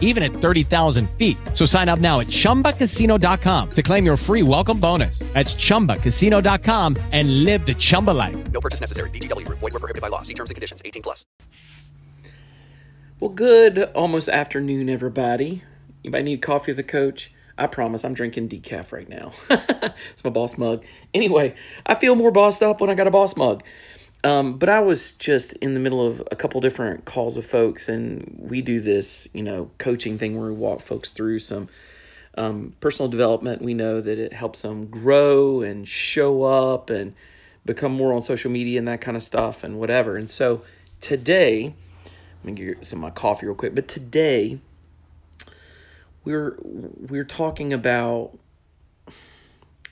even at 30,000 feet. So sign up now at chumbacasino.com to claim your free welcome bonus. That's chumbacasino.com and live the Chumba life. No purchase necessary. VGW Group. Void were prohibited by law. See terms and conditions. 18 plus. Well, good almost afternoon, everybody. Anybody need coffee with a coach? I promise I'm drinking decaf right now. it's my boss mug. Anyway, I feel more bossed up when I got a boss mug. Um, but I was just in the middle of a couple different calls with folks, and we do this, you know, coaching thing where we walk folks through some um, personal development. We know that it helps them grow and show up and become more on social media and that kind of stuff and whatever. And so today, let me get some of my coffee real quick. But today, we're we're talking about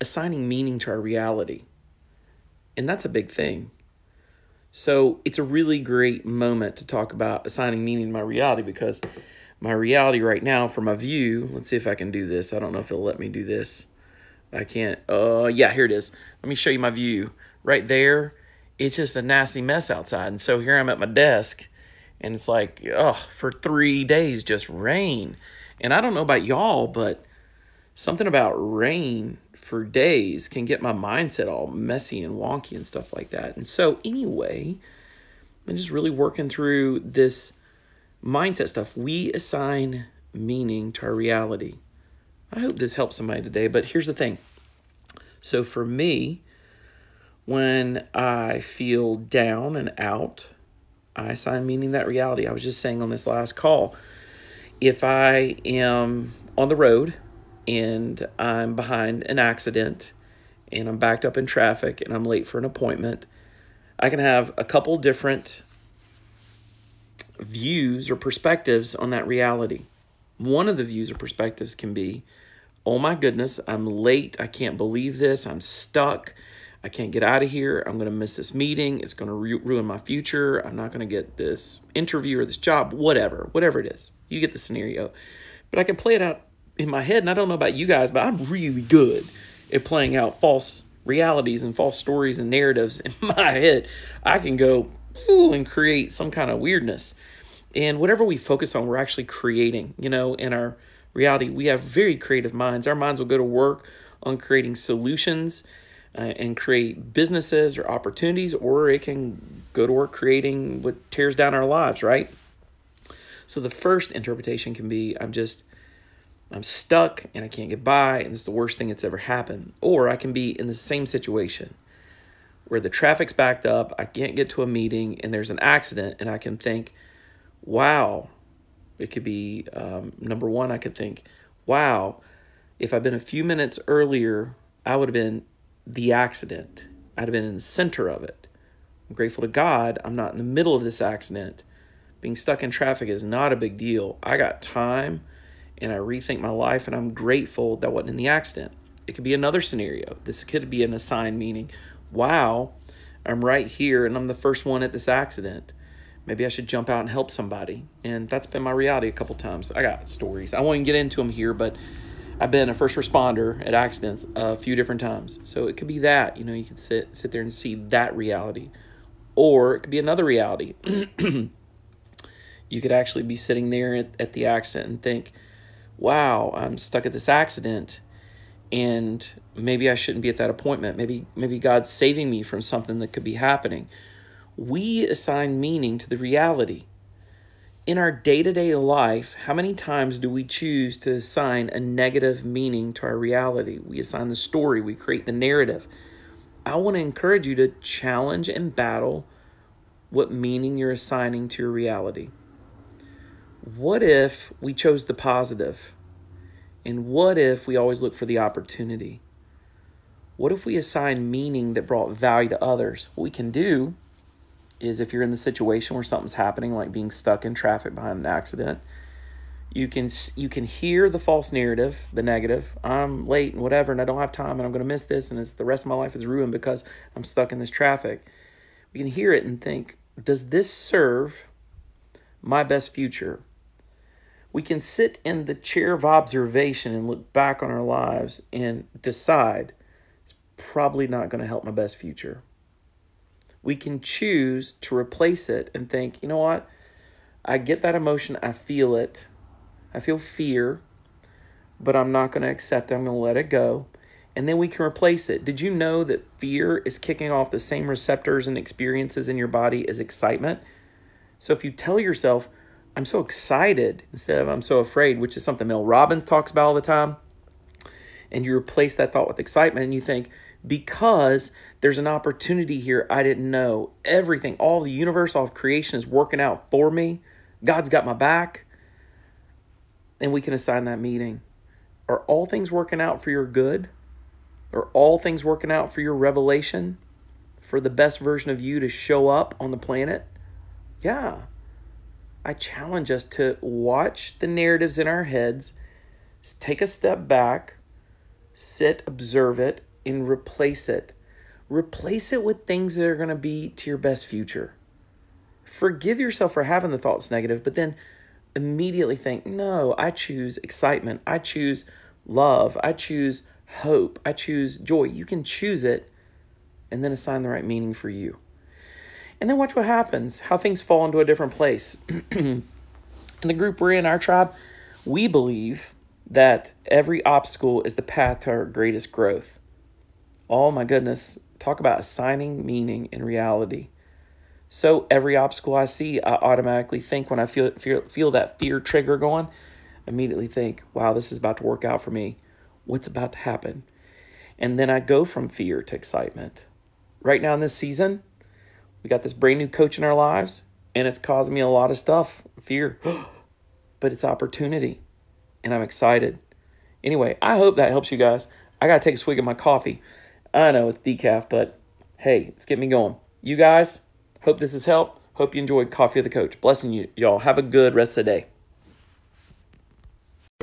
assigning meaning to our reality. And that's a big thing. So it's a really great moment to talk about assigning meaning to my reality because my reality right now, from my view, let's see if I can do this. I don't know if it'll let me do this. I can't. Uh, yeah, here it is. Let me show you my view. Right there, it's just a nasty mess outside. And so here I'm at my desk, and it's like, oh, for three days, just rain. And I don't know about y'all, but something about rain for days can get my mindset all messy and wonky and stuff like that. And so, anyway, I'm just really working through this mindset stuff. We assign meaning to our reality. I hope this helps somebody today, but here's the thing. So, for me, when I feel down and out, I assign meaning that reality. I was just saying on this last call if I am on the road and I'm behind an accident and I'm backed up in traffic and I'm late for an appointment, I can have a couple different views or perspectives on that reality. One of the views or perspectives can be, oh my goodness, I'm late. I can't believe this. I'm stuck. I can't get out of here. I'm going to miss this meeting. It's going to ru- ruin my future. I'm not going to get this interview or this job, whatever, whatever it is. You get the scenario. But I can play it out in my head, and I don't know about you guys, but I'm really good at playing out false realities and false stories and narratives in my head. I can go and create some kind of weirdness. And whatever we focus on, we're actually creating, you know, in our reality. We have very creative minds. Our minds will go to work on creating solutions uh, and create businesses or opportunities, or it can go to work creating what tears down our lives, right? So the first interpretation can be I'm just I'm stuck and I can't get by and it's the worst thing that's ever happened. Or I can be in the same situation where the traffic's backed up, I can't get to a meeting and there's an accident and I can think, wow, it could be um, number one, I could think, wow, if I'd been a few minutes earlier, I would have been the accident. I'd have been in the center of it. I'm grateful to God I'm not in the middle of this accident. Being stuck in traffic is not a big deal. I got time and I rethink my life and I'm grateful that wasn't in the accident. It could be another scenario. This could be an assigned meaning. Wow, I'm right here and I'm the first one at this accident. Maybe I should jump out and help somebody. And that's been my reality a couple times. I got stories. I won't even get into them here, but I've been a first responder at accidents a few different times. So it could be that, you know, you could sit sit there and see that reality. Or it could be another reality. you could actually be sitting there at, at the accident and think, wow, I'm stuck at this accident and maybe I shouldn't be at that appointment. Maybe maybe God's saving me from something that could be happening. We assign meaning to the reality. In our day-to-day life, how many times do we choose to assign a negative meaning to our reality? We assign the story, we create the narrative. I want to encourage you to challenge and battle what meaning you're assigning to your reality. What if we chose the positive? And what if we always look for the opportunity? What if we assign meaning that brought value to others? What we can do is if you're in the situation where something's happening like being stuck in traffic behind an accident, you can you can hear the false narrative, the negative. I'm late and whatever and I don't have time and I'm going to miss this and it's the rest of my life is ruined because I'm stuck in this traffic. We can hear it and think, does this serve my best future? We can sit in the chair of observation and look back on our lives and decide it's probably not going to help my best future. We can choose to replace it and think, you know what? I get that emotion, I feel it. I feel fear, but I'm not going to accept it. I'm going to let it go. And then we can replace it. Did you know that fear is kicking off the same receptors and experiences in your body as excitement? So if you tell yourself, I'm so excited instead of I'm so afraid, which is something Mel Robbins talks about all the time, and you replace that thought with excitement and you think, because there's an opportunity here I didn't know. Everything, all the universe, all of creation is working out for me. God's got my back. And we can assign that meaning. Are all things working out for your good? Are all things working out for your revelation? For the best version of you to show up on the planet? Yeah. I challenge us to watch the narratives in our heads, take a step back, sit, observe it, and replace it. Replace it with things that are going to be to your best future. Forgive yourself for having the thoughts negative, but then immediately think, no, I choose excitement. I choose love. I choose hope. I choose joy. You can choose it and then assign the right meaning for you. And then watch what happens, how things fall into a different place. in the group we're in, our tribe, we believe that every obstacle is the path to our greatest growth. Oh my goodness, talk about assigning meaning in reality. So every obstacle I see, I automatically think when I feel feel, feel that fear trigger going, immediately think, wow, this is about to work out for me. What's about to happen? And then I go from fear to excitement. Right now in this season, we got this brand new coach in our lives, and it's causing me a lot of stuff fear, but it's opportunity, and I'm excited. Anyway, I hope that helps you guys. I got to take a swig of my coffee. I know it's decaf, but hey, it's getting me going. You guys, hope this has helped. Hope you enjoyed Coffee of the Coach. Blessing you, y'all. Have a good rest of the day.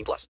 18 plus.